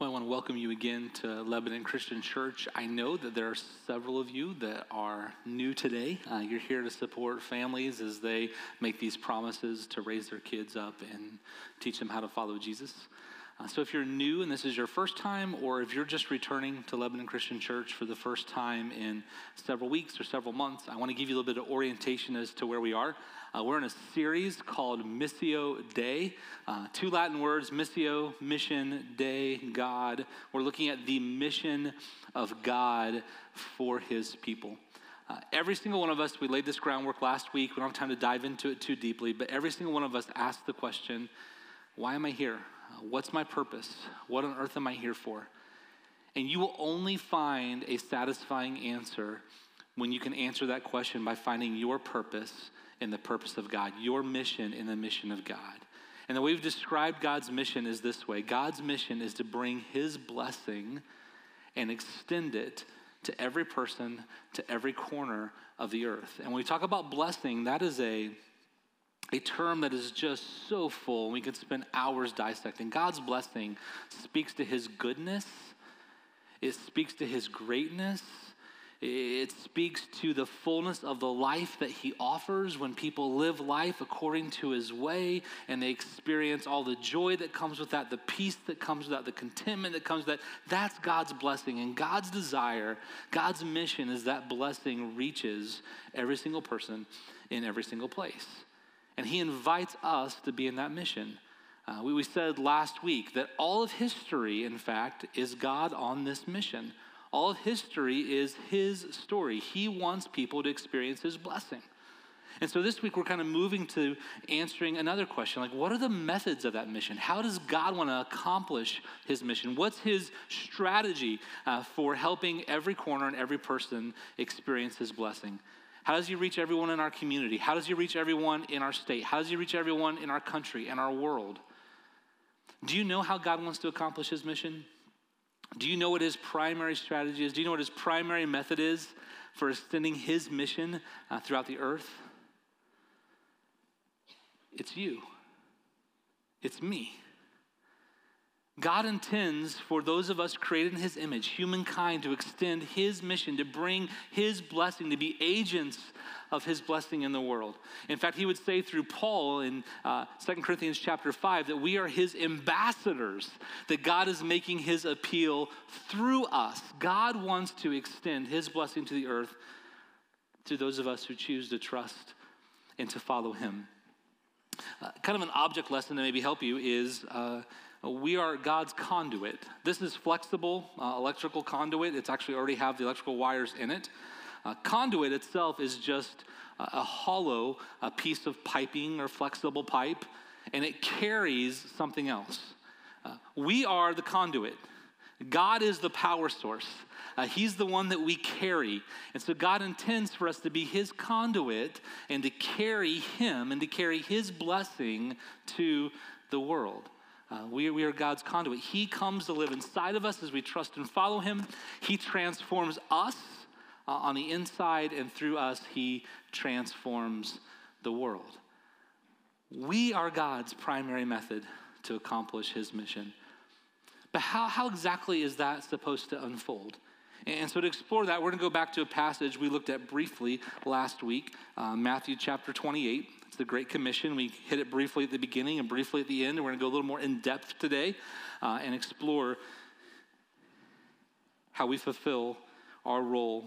Well, I want to welcome you again to Lebanon Christian Church. I know that there are several of you that are new today. Uh, you're here to support families as they make these promises to raise their kids up and teach them how to follow Jesus. Uh, so, if you're new and this is your first time, or if you're just returning to Lebanon Christian Church for the first time in several weeks or several months, I want to give you a little bit of orientation as to where we are. Uh, we're in a series called Missio Dei. Uh, two Latin words, Missio, mission, Dei, God. We're looking at the mission of God for his people. Uh, every single one of us, we laid this groundwork last week. We don't have time to dive into it too deeply, but every single one of us asked the question why am I here? What's my purpose? What on earth am I here for? And you will only find a satisfying answer when you can answer that question by finding your purpose in the purpose of God, your mission in the mission of God. And the way we've described God's mission is this way God's mission is to bring his blessing and extend it to every person, to every corner of the earth. And when we talk about blessing, that is a a term that is just so full. We could spend hours dissecting. God's blessing speaks to his goodness, it speaks to his greatness, it speaks to the fullness of the life that he offers when people live life according to his way and they experience all the joy that comes with that, the peace that comes with that, the contentment that comes with that. That's God's blessing. And God's desire, God's mission is that blessing reaches every single person in every single place. And he invites us to be in that mission. Uh, we, we said last week that all of history, in fact, is God on this mission. All of history is his story. He wants people to experience his blessing. And so this week we're kind of moving to answering another question like, what are the methods of that mission? How does God want to accomplish his mission? What's his strategy uh, for helping every corner and every person experience his blessing? How does he reach everyone in our community? How does he reach everyone in our state? How does he reach everyone in our country and our world? Do you know how God wants to accomplish his mission? Do you know what his primary strategy is? Do you know what his primary method is for extending his mission uh, throughout the earth? It's you, it's me. God intends for those of us created in his image, humankind, to extend his mission, to bring his blessing, to be agents of his blessing in the world. In fact, he would say through Paul in uh, 2 Corinthians chapter 5 that we are his ambassadors, that God is making his appeal through us. God wants to extend his blessing to the earth to those of us who choose to trust and to follow him. Uh, kind of an object lesson to maybe help you is. Uh, we are God's conduit. This is flexible uh, electrical conduit. It's actually already have the electrical wires in it. Uh, conduit itself is just a, a hollow a piece of piping or flexible pipe, and it carries something else. Uh, we are the conduit. God is the power source. Uh, he's the one that we carry. And so God intends for us to be His conduit and to carry Him and to carry His blessing to the world. Uh, we, we are God's conduit. He comes to live inside of us as we trust and follow Him. He transforms us uh, on the inside, and through us, He transforms the world. We are God's primary method to accomplish His mission. But how, how exactly is that supposed to unfold? And so, to explore that, we're going to go back to a passage we looked at briefly last week, uh, Matthew chapter 28. It's the Great Commission. We hit it briefly at the beginning and briefly at the end. We're going to go a little more in depth today uh, and explore how we fulfill our role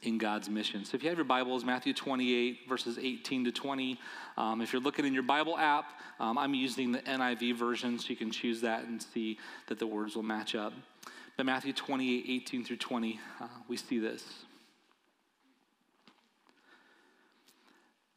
in God's mission. So if you have your Bibles, Matthew 28, verses 18 to 20. Um, if you're looking in your Bible app, um, I'm using the NIV version, so you can choose that and see that the words will match up. But Matthew 28, 18 through 20, uh, we see this.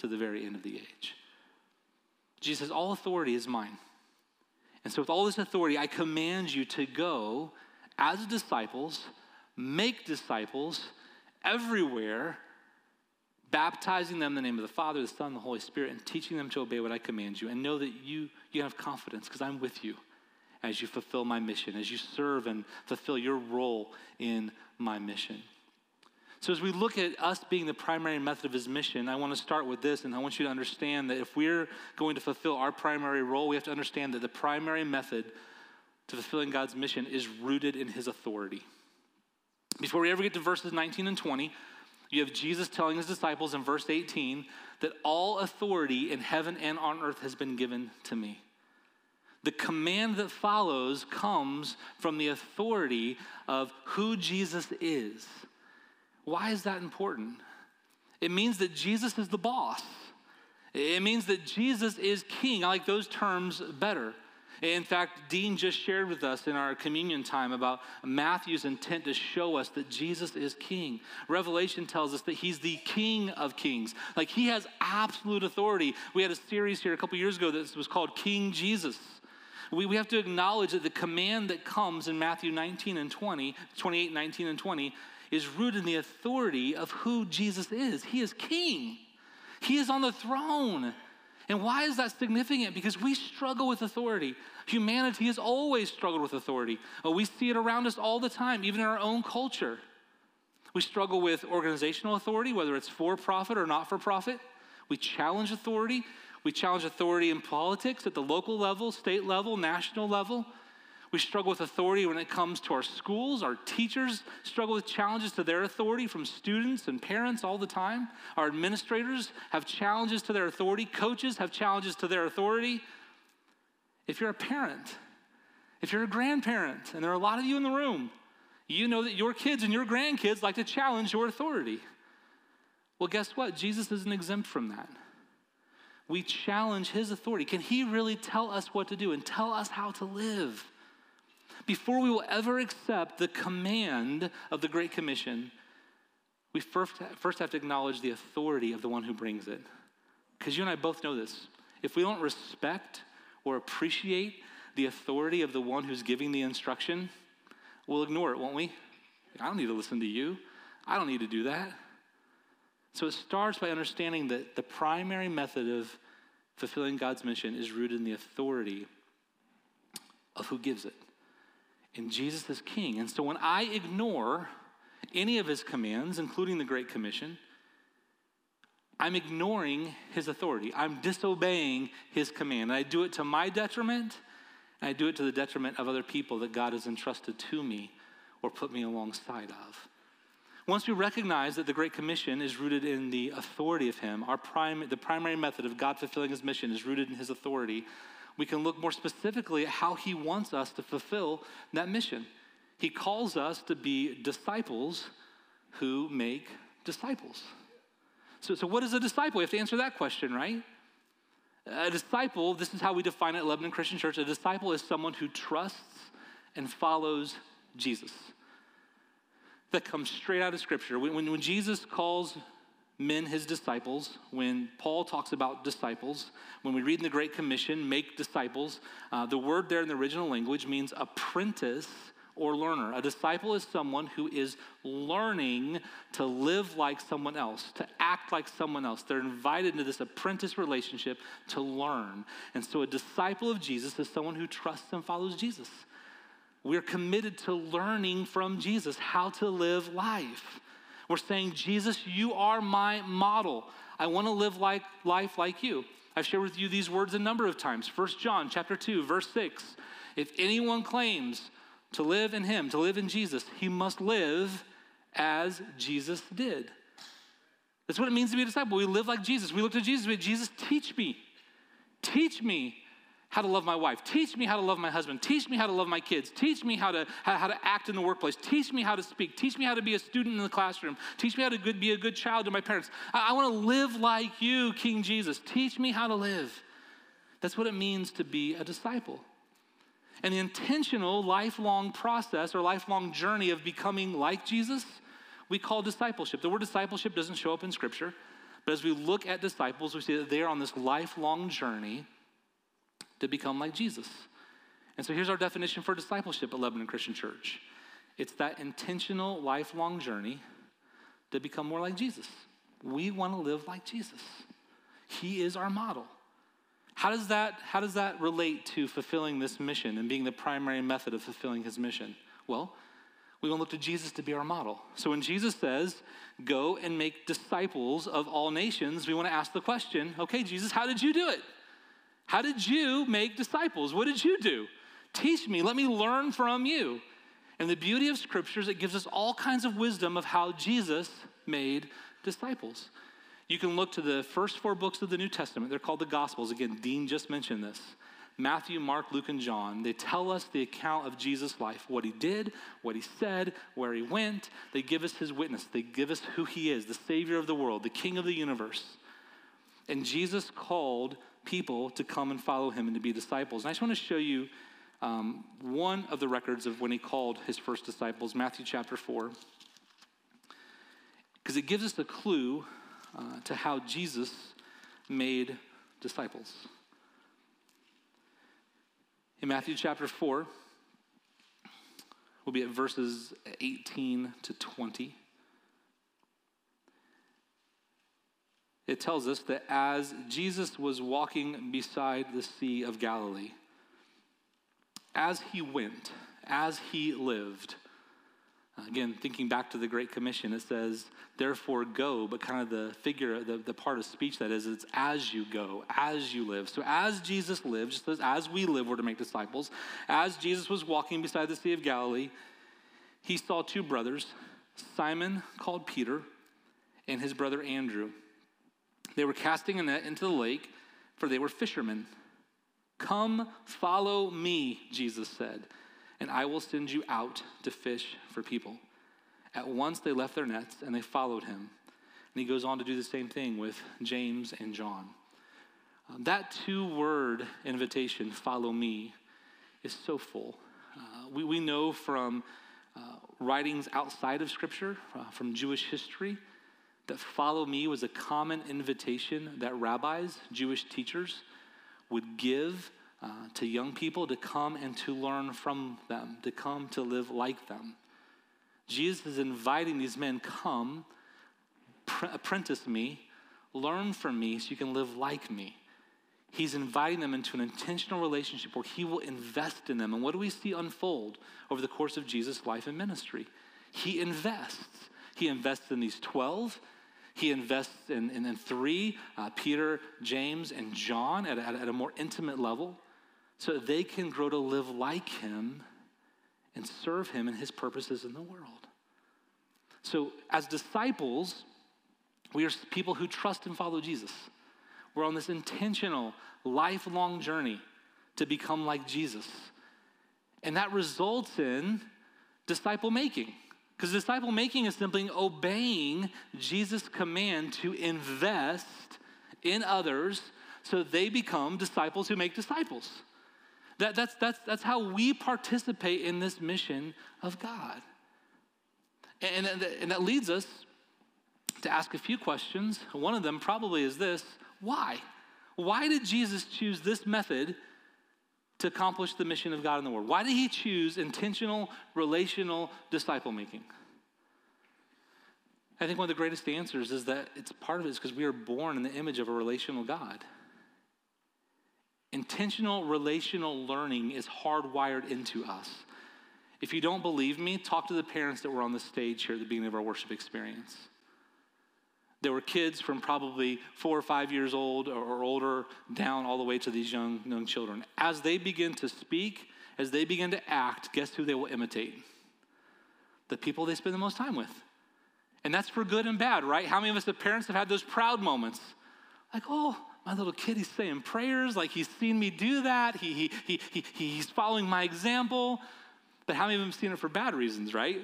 to the very end of the age. Jesus says, All authority is mine. And so, with all this authority, I command you to go as disciples, make disciples everywhere, baptizing them in the name of the Father, the Son, and the Holy Spirit, and teaching them to obey what I command you. And know that you, you have confidence because I'm with you as you fulfill my mission, as you serve and fulfill your role in my mission. So, as we look at us being the primary method of his mission, I want to start with this, and I want you to understand that if we're going to fulfill our primary role, we have to understand that the primary method to fulfilling God's mission is rooted in his authority. Before we ever get to verses 19 and 20, you have Jesus telling his disciples in verse 18 that all authority in heaven and on earth has been given to me. The command that follows comes from the authority of who Jesus is. Why is that important? It means that Jesus is the boss. It means that Jesus is king. I like those terms better. In fact, Dean just shared with us in our communion time about Matthew's intent to show us that Jesus is king. Revelation tells us that he's the king of kings. Like he has absolute authority. We had a series here a couple years ago that was called King Jesus. We, we have to acknowledge that the command that comes in Matthew 19 and 20, 28, 19, and 20 is rooted in the authority of who Jesus is. He is king, he is on the throne. And why is that significant? Because we struggle with authority. Humanity has always struggled with authority. Oh, we see it around us all the time, even in our own culture. We struggle with organizational authority, whether it's for profit or not for profit. We challenge authority. We challenge authority in politics at the local level, state level, national level. We struggle with authority when it comes to our schools. Our teachers struggle with challenges to their authority from students and parents all the time. Our administrators have challenges to their authority. Coaches have challenges to their authority. If you're a parent, if you're a grandparent, and there are a lot of you in the room, you know that your kids and your grandkids like to challenge your authority. Well, guess what? Jesus isn't exempt from that. We challenge his authority. Can he really tell us what to do and tell us how to live? Before we will ever accept the command of the Great Commission, we first, first have to acknowledge the authority of the one who brings it. Because you and I both know this. If we don't respect or appreciate the authority of the one who's giving the instruction, we'll ignore it, won't we? I don't need to listen to you. I don't need to do that. So it starts by understanding that the primary method of fulfilling God's mission is rooted in the authority of who gives it and Jesus is king. And so when I ignore any of his commands, including the Great Commission, I'm ignoring his authority. I'm disobeying his command. And I do it to my detriment, and I do it to the detriment of other people that God has entrusted to me or put me alongside of. Once we recognize that the Great Commission is rooted in the authority of Him, our prime, the primary method of God fulfilling His mission is rooted in His authority, we can look more specifically at how he wants us to fulfill that mission. He calls us to be disciples who make disciples. So, so what is a disciple? We have to answer that question, right? A disciple, this is how we define it at Lebanon Christian Church a disciple is someone who trusts and follows Jesus. That comes straight out of Scripture. When, when, when Jesus calls men his disciples. When Paul talks about disciples, when we read in the Great Commission, make disciples, uh, the word there in the original language means apprentice or learner. A disciple is someone who is learning to live like someone else, to act like someone else. They're invited into this apprentice relationship to learn. And so a disciple of Jesus is someone who trusts and follows Jesus. We're committed to learning from Jesus how to live life. We're saying, Jesus, you are my model. I want to live like life like you. I've shared with you these words a number of times. First John chapter 2, verse 6. If anyone claims to live in him, to live in Jesus, he must live as Jesus did. That's what it means to be a disciple. We live like Jesus. We look to Jesus. We Jesus, teach me. Teach me how to love my wife. Teach me how to love my husband. Teach me how to love my kids. Teach me how to, how, how, to act in the workplace. Teach me how to speak. Teach me how to be a student in the classroom. Teach me how to good, be a good child to my parents. I, I want to live like you, King Jesus. Teach me how to live. That's what it means to be a disciple. And the intentional lifelong process or lifelong journey of becoming like Jesus, we call discipleship. The word discipleship doesn't show up in Scripture, but as we look at disciples, we see that they are on this lifelong journey to become like Jesus. And so here's our definition for discipleship at Lebanon Christian Church It's that intentional, lifelong journey to become more like Jesus. We want to live like Jesus. He is our model. How does that, how does that relate to fulfilling this mission and being the primary method of fulfilling his mission? Well, we want to look to Jesus to be our model. So when Jesus says, go and make disciples of all nations, we want to ask the question okay, Jesus, how did you do it? How did you make disciples? What did you do? Teach me. Let me learn from you. And the beauty of Scripture is it gives us all kinds of wisdom of how Jesus made disciples. You can look to the first four books of the New Testament. They're called the Gospels. Again, Dean just mentioned this. Matthew, Mark, Luke, and John, they tell us the account of Jesus' life what he did, what he said, where he went. They give us his witness. They give us who he is, the Savior of the world, the King of the universe. And Jesus called people to come and follow him and to be disciples. And I just want to show you um, one of the records of when he called his first disciples, Matthew chapter 4, because it gives us a clue uh, to how Jesus made disciples. In Matthew chapter 4, we'll be at verses 18 to 20. It tells us that as Jesus was walking beside the Sea of Galilee, as he went, as he lived, Again, thinking back to the Great Commission, it says, therefore go, but kind of the figure, the, the part of speech that is, it's as you go, as you live. So as Jesus lived, just as, as we live, we're to make disciples. As Jesus was walking beside the Sea of Galilee, he saw two brothers, Simon called Peter, and his brother Andrew. They were casting a net into the lake, for they were fishermen. Come, follow me, Jesus said and I will send you out to fish for people. At once they left their nets and they followed him. And he goes on to do the same thing with James and John. Uh, that two word invitation, follow me, is so full. Uh, we, we know from uh, writings outside of Scripture, uh, from Jewish history, that follow me was a common invitation that rabbis, Jewish teachers, would give uh, to young people to come and to learn from them, to come to live like them. Jesus is inviting these men, come, pr- apprentice me, learn from me so you can live like me. He's inviting them into an intentional relationship where he will invest in them. And what do we see unfold over the course of Jesus' life and ministry? He invests. He invests in these 12. He invests in, in, in three uh, Peter, James, and John at, at, at a more intimate level so that they can grow to live like him and serve him and his purposes in the world. So, as disciples, we are people who trust and follow Jesus. We're on this intentional, lifelong journey to become like Jesus. And that results in disciple making. Because disciple making is simply obeying Jesus' command to invest in others so they become disciples who make disciples. That, that's, that's, that's how we participate in this mission of God. And, and, and that leads us to ask a few questions. One of them probably is this why? Why did Jesus choose this method to accomplish the mission of God in the world? Why did he choose intentional, relational disciple making? I think one of the greatest answers is that it's part of it is because we are born in the image of a relational God. Intentional relational learning is hardwired into us. If you don't believe me, talk to the parents that were on the stage here at the beginning of our worship experience. There were kids from probably four or five years old or older down all the way to these young, young children. As they begin to speak, as they begin to act, guess who they will imitate? The people they spend the most time with. And that's for good and bad, right? How many of us the parents have had those proud moments? Like, oh, my little kid, he's saying prayers like he's seen me do that. He, he, he, he, he's following my example. But how many of them have seen it for bad reasons, right?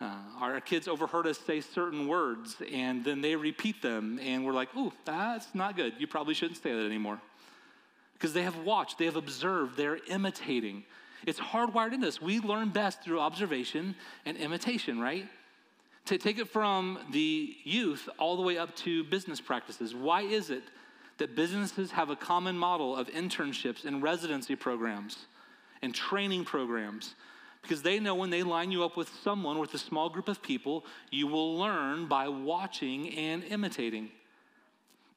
Uh, our kids overheard us say certain words and then they repeat them, and we're like, ooh, that's not good. You probably shouldn't say that anymore. Because they have watched, they have observed, they're imitating. It's hardwired in us. We learn best through observation and imitation, right? To take it from the youth all the way up to business practices. Why is it that businesses have a common model of internships and residency programs and training programs because they know when they line you up with someone, with a small group of people, you will learn by watching and imitating.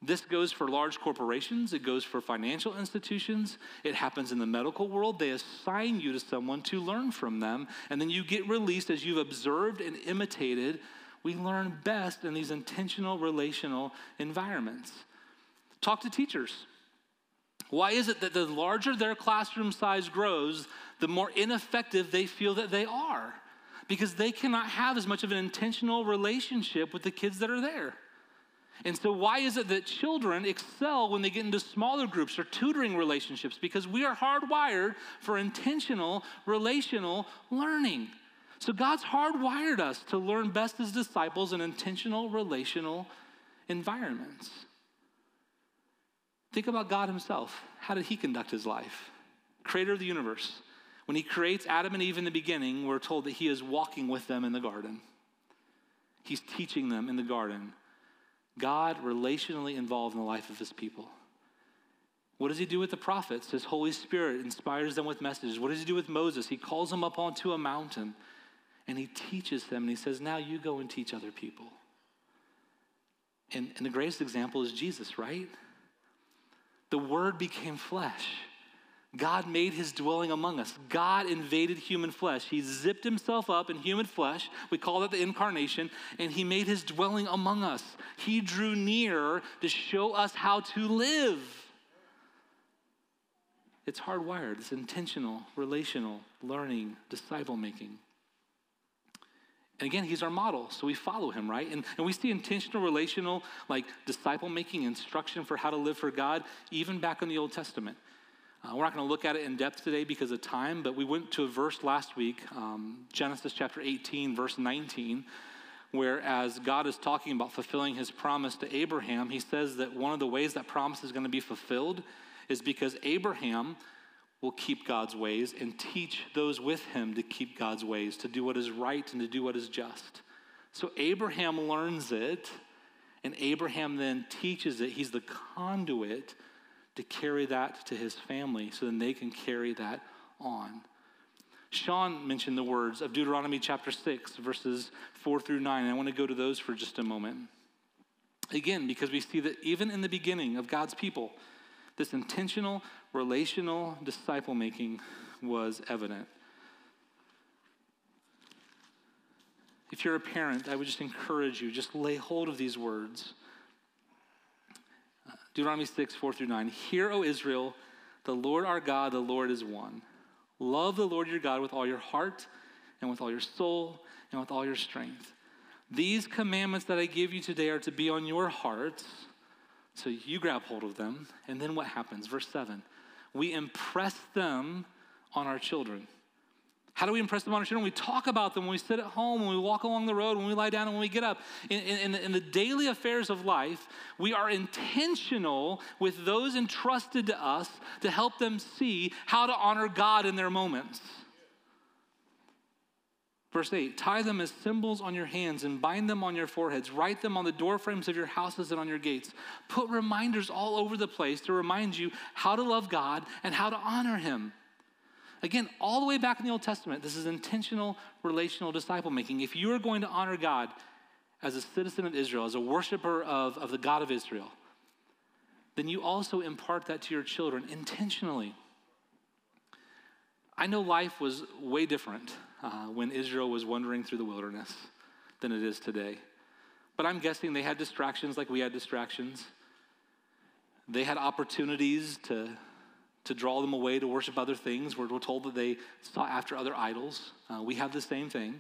This goes for large corporations, it goes for financial institutions, it happens in the medical world. They assign you to someone to learn from them, and then you get released as you've observed and imitated. We learn best in these intentional relational environments. Talk to teachers. Why is it that the larger their classroom size grows, the more ineffective they feel that they are? Because they cannot have as much of an intentional relationship with the kids that are there. And so, why is it that children excel when they get into smaller groups or tutoring relationships? Because we are hardwired for intentional relational learning. So, God's hardwired us to learn best as disciples in intentional relational environments. Think about God Himself. How did He conduct His life? Creator of the universe. When He creates Adam and Eve in the beginning, we're told that He is walking with them in the garden, He's teaching them in the garden. God relationally involved in the life of his people. What does he do with the prophets? His Holy Spirit inspires them with messages. What does he do with Moses? He calls him up onto a mountain and he teaches them and he says, Now you go and teach other people. And, and the greatest example is Jesus, right? The Word became flesh. God made his dwelling among us. God invaded human flesh. He zipped himself up in human flesh. We call that the incarnation. And he made his dwelling among us. He drew near to show us how to live. It's hardwired, it's intentional, relational, learning, disciple making. And again, he's our model, so we follow him, right? And, and we see intentional, relational, like disciple making instruction for how to live for God, even back in the Old Testament. Uh, we're not going to look at it in depth today because of time, but we went to a verse last week, um, Genesis chapter 18, verse 19, where as God is talking about fulfilling his promise to Abraham, he says that one of the ways that promise is going to be fulfilled is because Abraham will keep God's ways and teach those with him to keep God's ways, to do what is right and to do what is just. So Abraham learns it, and Abraham then teaches it. He's the conduit to carry that to his family so then they can carry that on. Sean mentioned the words of Deuteronomy chapter 6, verses 4 through 9. And I want to go to those for just a moment. Again, because we see that even in the beginning of God's people, this intentional, relational disciple making was evident. If you're a parent, I would just encourage you, just lay hold of these words. Uh, Deuteronomy 6, 4 through 9. Hear, O Israel, the Lord our God, the Lord is one. Love the Lord your God with all your heart and with all your soul and with all your strength. These commandments that I give you today are to be on your hearts. So you grab hold of them. And then what happens? Verse 7 We impress them on our children. How do we impress them on our children? We talk about them when we sit at home, when we walk along the road, when we lie down, and when we get up. In, in, in, the daily affairs of life, we are intentional with those entrusted to us to help them see how to honor God in their moments. Verse 8 Tie them as symbols on your hands and bind them on your foreheads. Write them on the doorframes of your houses and on your gates. Put reminders all over the place to remind you how to love God and how to honor Him. Again, all the way back in the Old Testament, this is intentional relational disciple making. If you are going to honor God as a citizen of Israel, as a worshiper of, of the God of Israel, then you also impart that to your children intentionally. I know life was way different uh, when Israel was wandering through the wilderness than it is today. But I'm guessing they had distractions like we had distractions. They had opportunities to to draw them away to worship other things. We're, told that they sought after other idols. Uh, we have the same thing.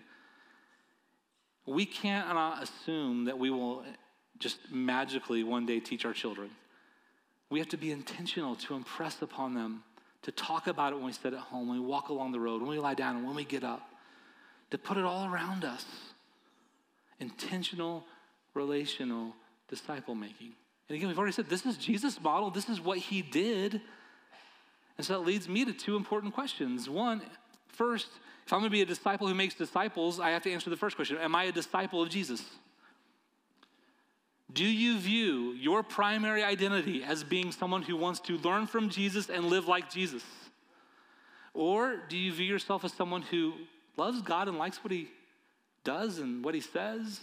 We cannot assume that we will just magically one day teach our children. We have to be intentional to impress upon them, to talk about it when we sit at home, when we walk along the road, when we lie down, and when we get up, to put it all around us. Intentional, relational disciple making. And again, we've already said this is Jesus' model, this is what he did. And so that leads me to two important questions. One, first, if I'm going to be a disciple who makes disciples, I have to answer the first question Am I a disciple of Jesus? Do you view your primary identity as being someone who wants to learn from Jesus and live like Jesus? Or do you view yourself as someone who loves God and likes what he does and what he says?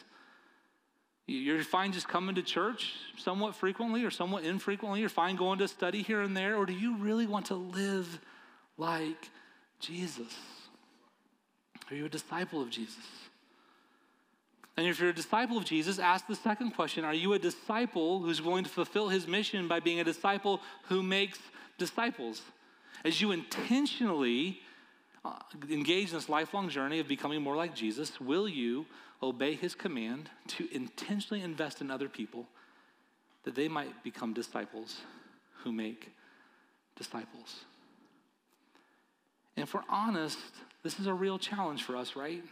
You're fine just coming to church somewhat frequently or somewhat infrequently. You're fine going to study here and there. Or do you really want to live like Jesus? Are you a disciple of Jesus? And if you're a disciple of Jesus, ask the second question Are you a disciple who's willing to fulfill his mission by being a disciple who makes disciples? As you intentionally uh, engage in this lifelong journey of becoming more like Jesus, will you obey his command to intentionally invest in other people that they might become disciples who make disciples? And if we're honest, this is a real challenge for us, right?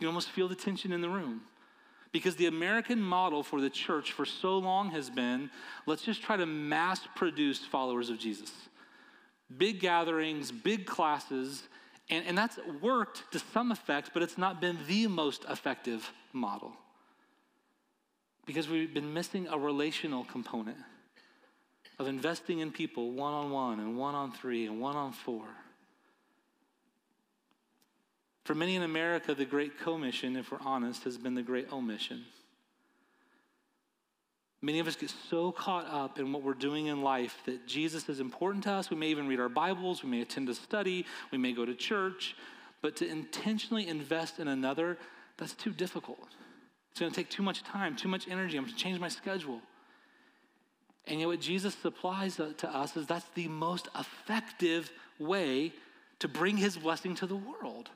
You almost feel the tension in the room. Because the American model for the church for so long has been let's just try to mass produce followers of Jesus. Big gatherings, big classes, and, and that's worked to some effect, but it's not been the most effective model. Because we've been missing a relational component of investing in people one on one and one on three and one on four. For many in America, the great commission, if we're honest, has been the great omission. Many of us get so caught up in what we're doing in life that Jesus is important to us. We may even read our Bibles, we may attend a study, we may go to church, but to intentionally invest in another, that's too difficult. It's going to take too much time, too much energy. I'm going to change my schedule. And yet, what Jesus supplies to us is that's the most effective way to bring his blessing to the world.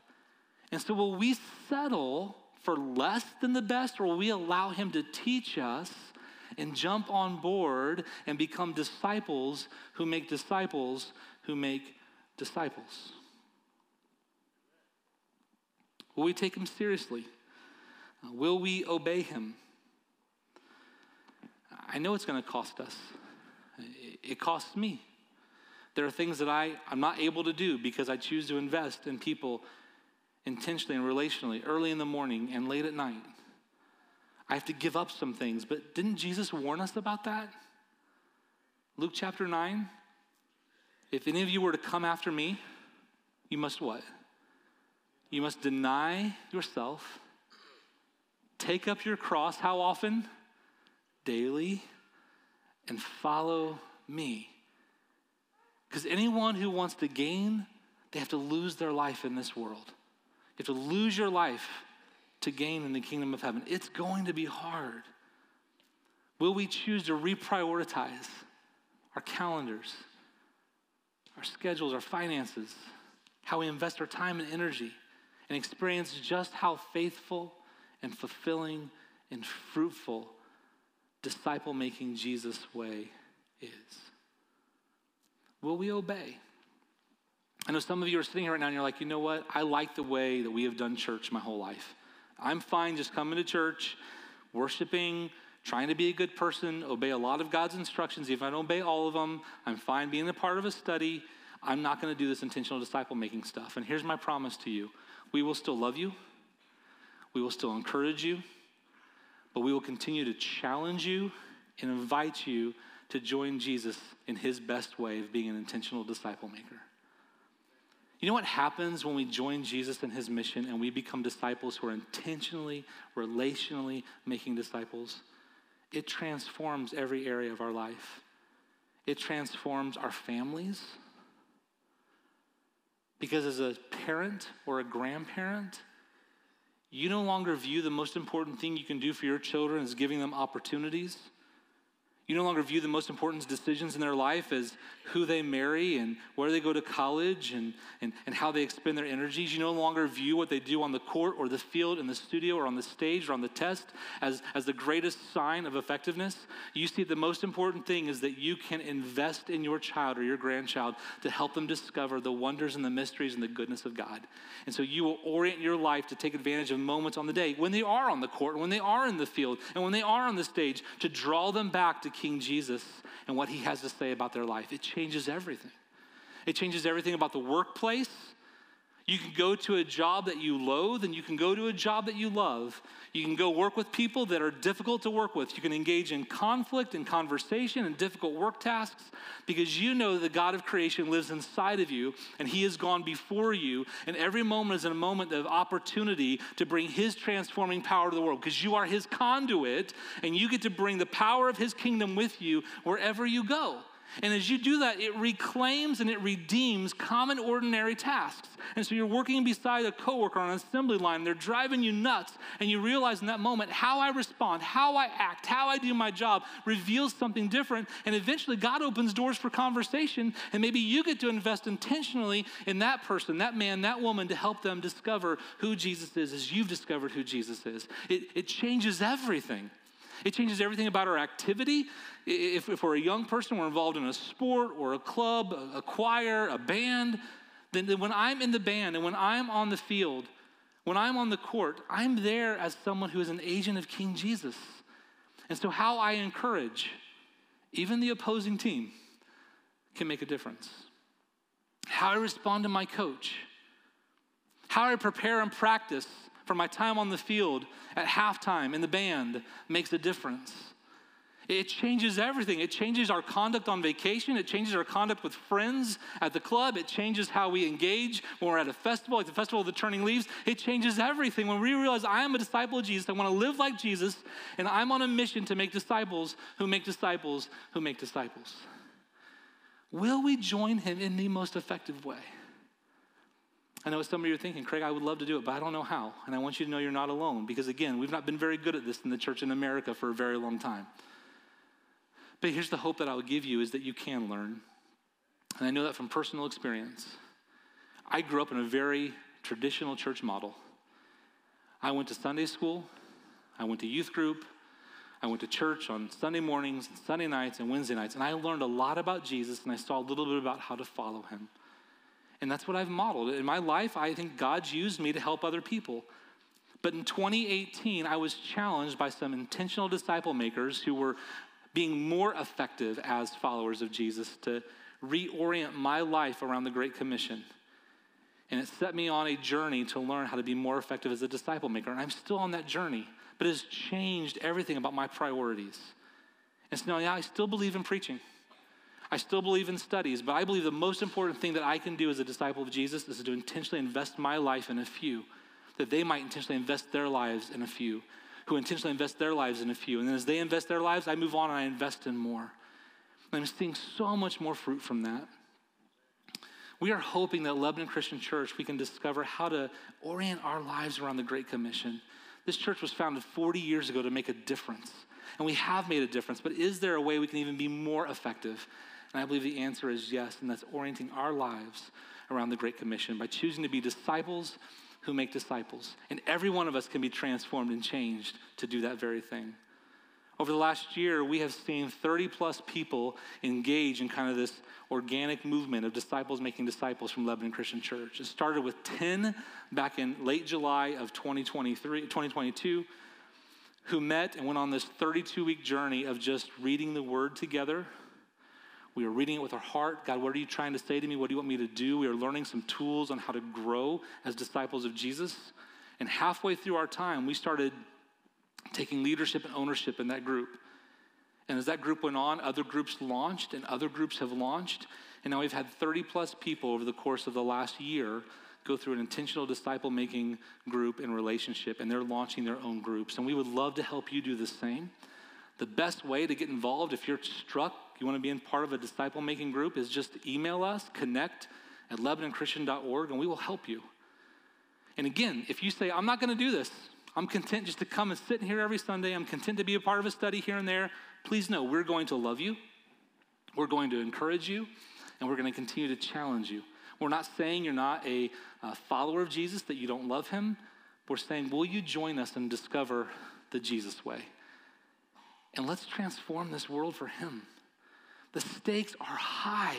And so, will we settle for less than the best, or will we allow him to teach us and jump on board and become disciples who make disciples who make disciples? Will we take him seriously? Uh, will we obey him? I know it's going to cost us. It costs me. There are things that I, I'm not able to do because I choose to invest in people intentionally and relationally early in the morning and late at night. I have to give up some things. But didn't Jesus warn us about that? Luke chapter 9. If any of you were to come after me, you must what? You must deny yourself, take up your cross. How often? Daily, and follow me. Because anyone who wants to gain, they have to lose their life in this world. You have to lose your life to gain in the kingdom of heaven. It's going to be hard. Will we choose to reprioritize our calendars, our schedules, our finances, how we invest our time and energy, and experience just how faithful and fulfilling and fruitful disciple making Jesus' way is? Will we obey? I know some of you are sitting here right now and you're like, you know what? I like the way that we have done church my whole life. I'm fine just coming to church, worshiping, trying to be a good person, obey a lot of God's instructions. If I don't obey all of them, I'm fine being a part of a study. I'm not going to do this intentional disciple making stuff. And here's my promise to you we will still love you, we will still encourage you, but we will continue to challenge you and invite you to join Jesus in his best way of being an intentional disciple maker. You know what happens when we join Jesus in his mission and we become disciples who are intentionally, relationally making disciples? It transforms every area of our life. It transforms our families. Because as a parent or a grandparent, you no longer view the most important thing you can do for your children as giving them opportunities. You no longer view the most important decisions in their life as who they marry and where they go to college and, and, and how they expend their energies. You no longer view what they do on the court or the field, in the studio or on the stage or on the test as, as the greatest sign of effectiveness. You see, the most important thing is that you can invest in your child or your grandchild to help them discover the wonders and the mysteries and the goodness of God. And so you will orient your life to take advantage of moments on the day when they are on the court, when they are in the field, and when they are on the stage to draw them back to King Jesus and what he has to say about their life. It changes everything. It changes everything about the workplace. You can go to a job that you loathe, and you can go to a job that you love. You can go work with people that are difficult to work with. You can engage in conflict and conversation and difficult work tasks because you know that the God of creation lives inside of you and He has gone before you. And every moment is a moment of opportunity to bring His transforming power to the world because you are His conduit and you get to bring the power of His kingdom with you wherever you go. And as you do that, it reclaims and it redeems common ordinary tasks. And so you're working beside a coworker on an assembly line, they're driving you nuts, and you realize in that moment how I respond, how I act, how I do my job reveals something different. And eventually, God opens doors for conversation, and maybe you get to invest intentionally in that person, that man, that woman to help them discover who Jesus is as you've discovered who Jesus is. It, it changes everything. It changes everything about our activity. If, if we're a young person, we're involved in a sport or a club, a, choir, a band, then, then when I'm in the band and when I'm on the field, when I'm on the court, I'm there as someone who is an agent of King Jesus. And so, how I encourage even the opposing team can make a difference. How I respond to my coach, how I prepare and practice for my time on the field at halftime in the band makes a difference. It changes everything. It changes our conduct on vacation. It changes our conduct with friends at the club. It changes how we engage when we're at a festival, like the Festival of the Turning Leaves. It changes everything. When we realize I am a disciple of Jesus, I want to live like Jesus, and I'm on a mission to make disciples who make disciples who make disciples. Will we join him in the most effective way? I know some of you are thinking, Craig, I would love to do it, but I don't know how. And I want you to know you're not alone because, again, we've not been very good at this in the church in America for a very long time. But here's the hope that I'll give you is that you can learn. And I know that from personal experience. I grew up in a very traditional church model. I went to Sunday school, I went to youth group, I went to church on Sunday mornings, and Sunday nights, and Wednesday nights, and I learned a lot about Jesus and I saw a little bit about how to follow him. And that's what I've modeled. In my life, I think God's used me to help other people. But in 2018, I was challenged by some intentional disciple makers who were being more effective as followers of Jesus to reorient my life around the Great Commission. And it set me on a journey to learn how to be more effective as a disciple maker. And I'm still on that journey, but it has changed everything about my priorities. And so now, yeah, I still believe in preaching. I still believe in studies, but I believe the most important thing that I can do as a disciple of Jesus is to intentionally invest my life in a few, that they might intentionally invest their lives in a few, who intentionally invest their lives in a few. And then as they invest their lives, I move on and I invest in more. And I'm seeing so much more fruit from that. We are hoping that Lebanon Christian Church, we can discover how to orient our lives around the Great Commission. This church was founded 40 years ago to make a difference. And we have made a difference, but is there a way we can even be more effective? And I believe the answer is yes, and that's orienting our lives around the Great Commission by choosing to be disciples who make disciples. And every one of us can be transformed and changed to do that very thing. Over the last year, we have seen 30 plus people engage in kind of this organic movement of disciples making disciples from Lebanon Christian Church. It started with 10 back in late July of 2023, 2022 who met and went on this 32 week journey of just reading the word together, we are reading it with our heart. God, what are you trying to say to me? What do you want me to do? We are learning some tools on how to grow as disciples of Jesus. And halfway through our time, we started taking leadership and ownership in that group. And as that group went on, other groups launched and other groups have launched. And now we've had 30 plus people over the course of the last year go through an intentional disciple making group and relationship, and they're launching their own groups. And we would love to help you do the same. The best way to get involved, if you're struck you want to be in part of a disciple making group, is just email us, connect at LebanonChristian.org, and we will help you. And again, if you say, I'm not going to do this, I'm content just to come and sit here every Sunday, I'm content to be a part of a study here and there, please know we're going to love you, we're going to encourage you, and we're going to continue to challenge you. We're not saying you're not a, a follower of Jesus, that you don't love him. We're saying, will you join us and discover the Jesus way? And let's transform this world for him. The stakes are high.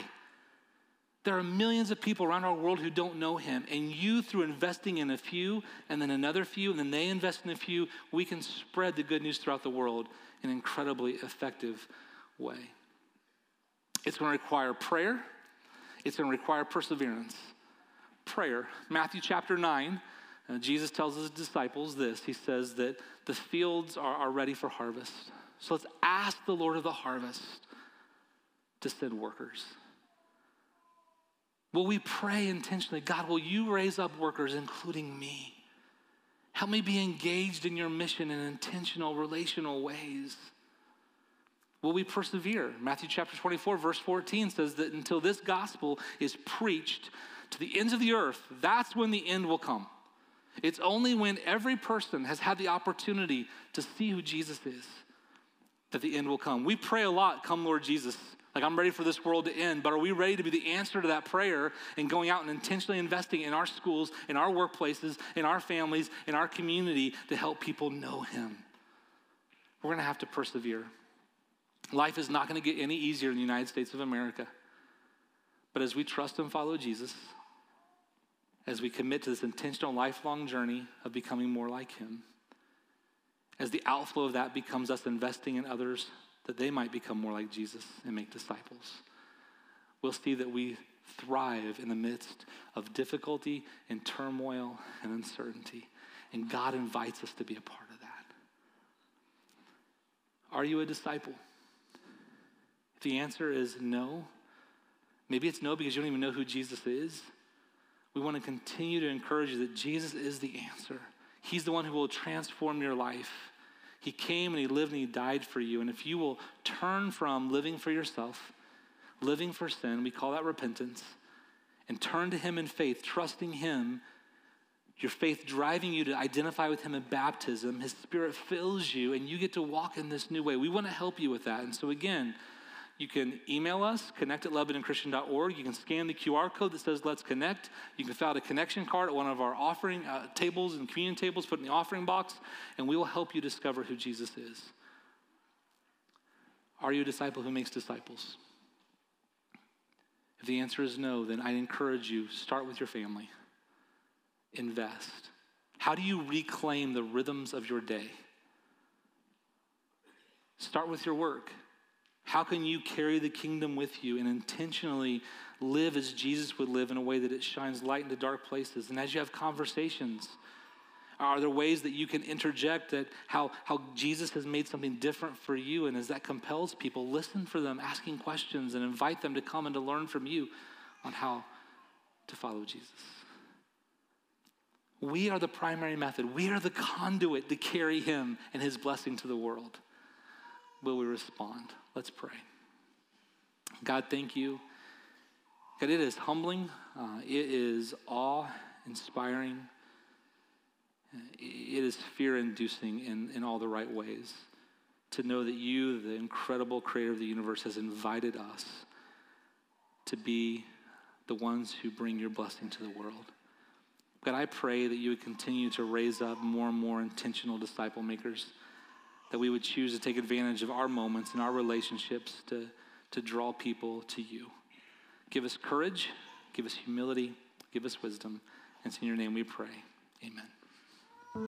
There are millions of people around our world who don't know him. And you, through investing in a few, and then another few, and then they invest in a few, we can spread the good news throughout the world in an incredibly effective way. It's going to require prayer, it's going to require perseverance. prayer. Matthew chapter 9, uh, Jesus tells his disciples this. He says that the fields are, are ready for harvest. So let's ask the Lord of the harvest to send workers. Will we pray intentionally? God, will you raise up workers, including me? Help me be engaged in your mission in intentional, relational ways. Will we persevere? Matthew chapter 24, verse 14 says that until this gospel is preached to the ends of the earth, that's when the end will come. It's only when every person has had the opportunity to see who Jesus is that the end will come. We pray a lot, come Lord Jesus. Like, I'm ready for this world to end, but are we ready to be the answer to that prayer and going out and intentionally investing in our schools, in our workplaces, in our families, in our community to help people know Him? We're gonna have to persevere. Life is not gonna get any easier in the United States of America. But as we trust and follow Jesus, as we commit to this intentional lifelong journey of becoming more like Him, as the outflow of that becomes us investing in others that they might become more like Jesus and make disciples, we'll see that we thrive in the midst of difficulty and turmoil and uncertainty. And God invites us to be a part of that. Are you a disciple? If the answer is no, maybe it's no because you don't even know who Jesus is. We want to continue to encourage you that Jesus is the answer. He's the one who will transform your life. He came and He lived and He died for you. And if you will turn from living for yourself, living for sin, we call that repentance, and turn to Him in faith, trusting Him, your faith driving you to identify with Him in baptism, His Spirit fills you, and you get to walk in this new way. We want to help you with that. And so, again, you can email us, connect at LebanonChristian.org. You can scan the QR code that says Let's Connect. You can fill out a connection card at one of our offering uh, tables and communion tables, put in the offering box, and we will help you discover who Jesus is. Are you a disciple who makes disciples? If the answer is no, then I encourage you start with your family. Invest. How do you reclaim the rhythms of your day? Start with your work. How can you carry the kingdom with you and intentionally live as Jesus would live in a way that it shines light into dark places? And as you have conversations, are there ways that you can interject that how, how Jesus has made something different for you? And as that compels people, listen for them, asking questions, and invite them to come and to learn from you on how to follow Jesus. We are the primary method. We are the conduit to carry him and his blessing to the world. Will we respond? Let's pray. God, thank you. God, it is humbling, uh, it is awe inspiring, it is fear inducing in, in all the right ways to know that you, the incredible creator of the universe, has invited us to be the ones who bring your blessing to the world. God, I pray that you would continue to raise up more and more intentional disciple makers that we would choose to take advantage of our moments and our relationships to, to draw people to you. Give us courage, give us humility, give us wisdom. And it's in your name we pray. Amen.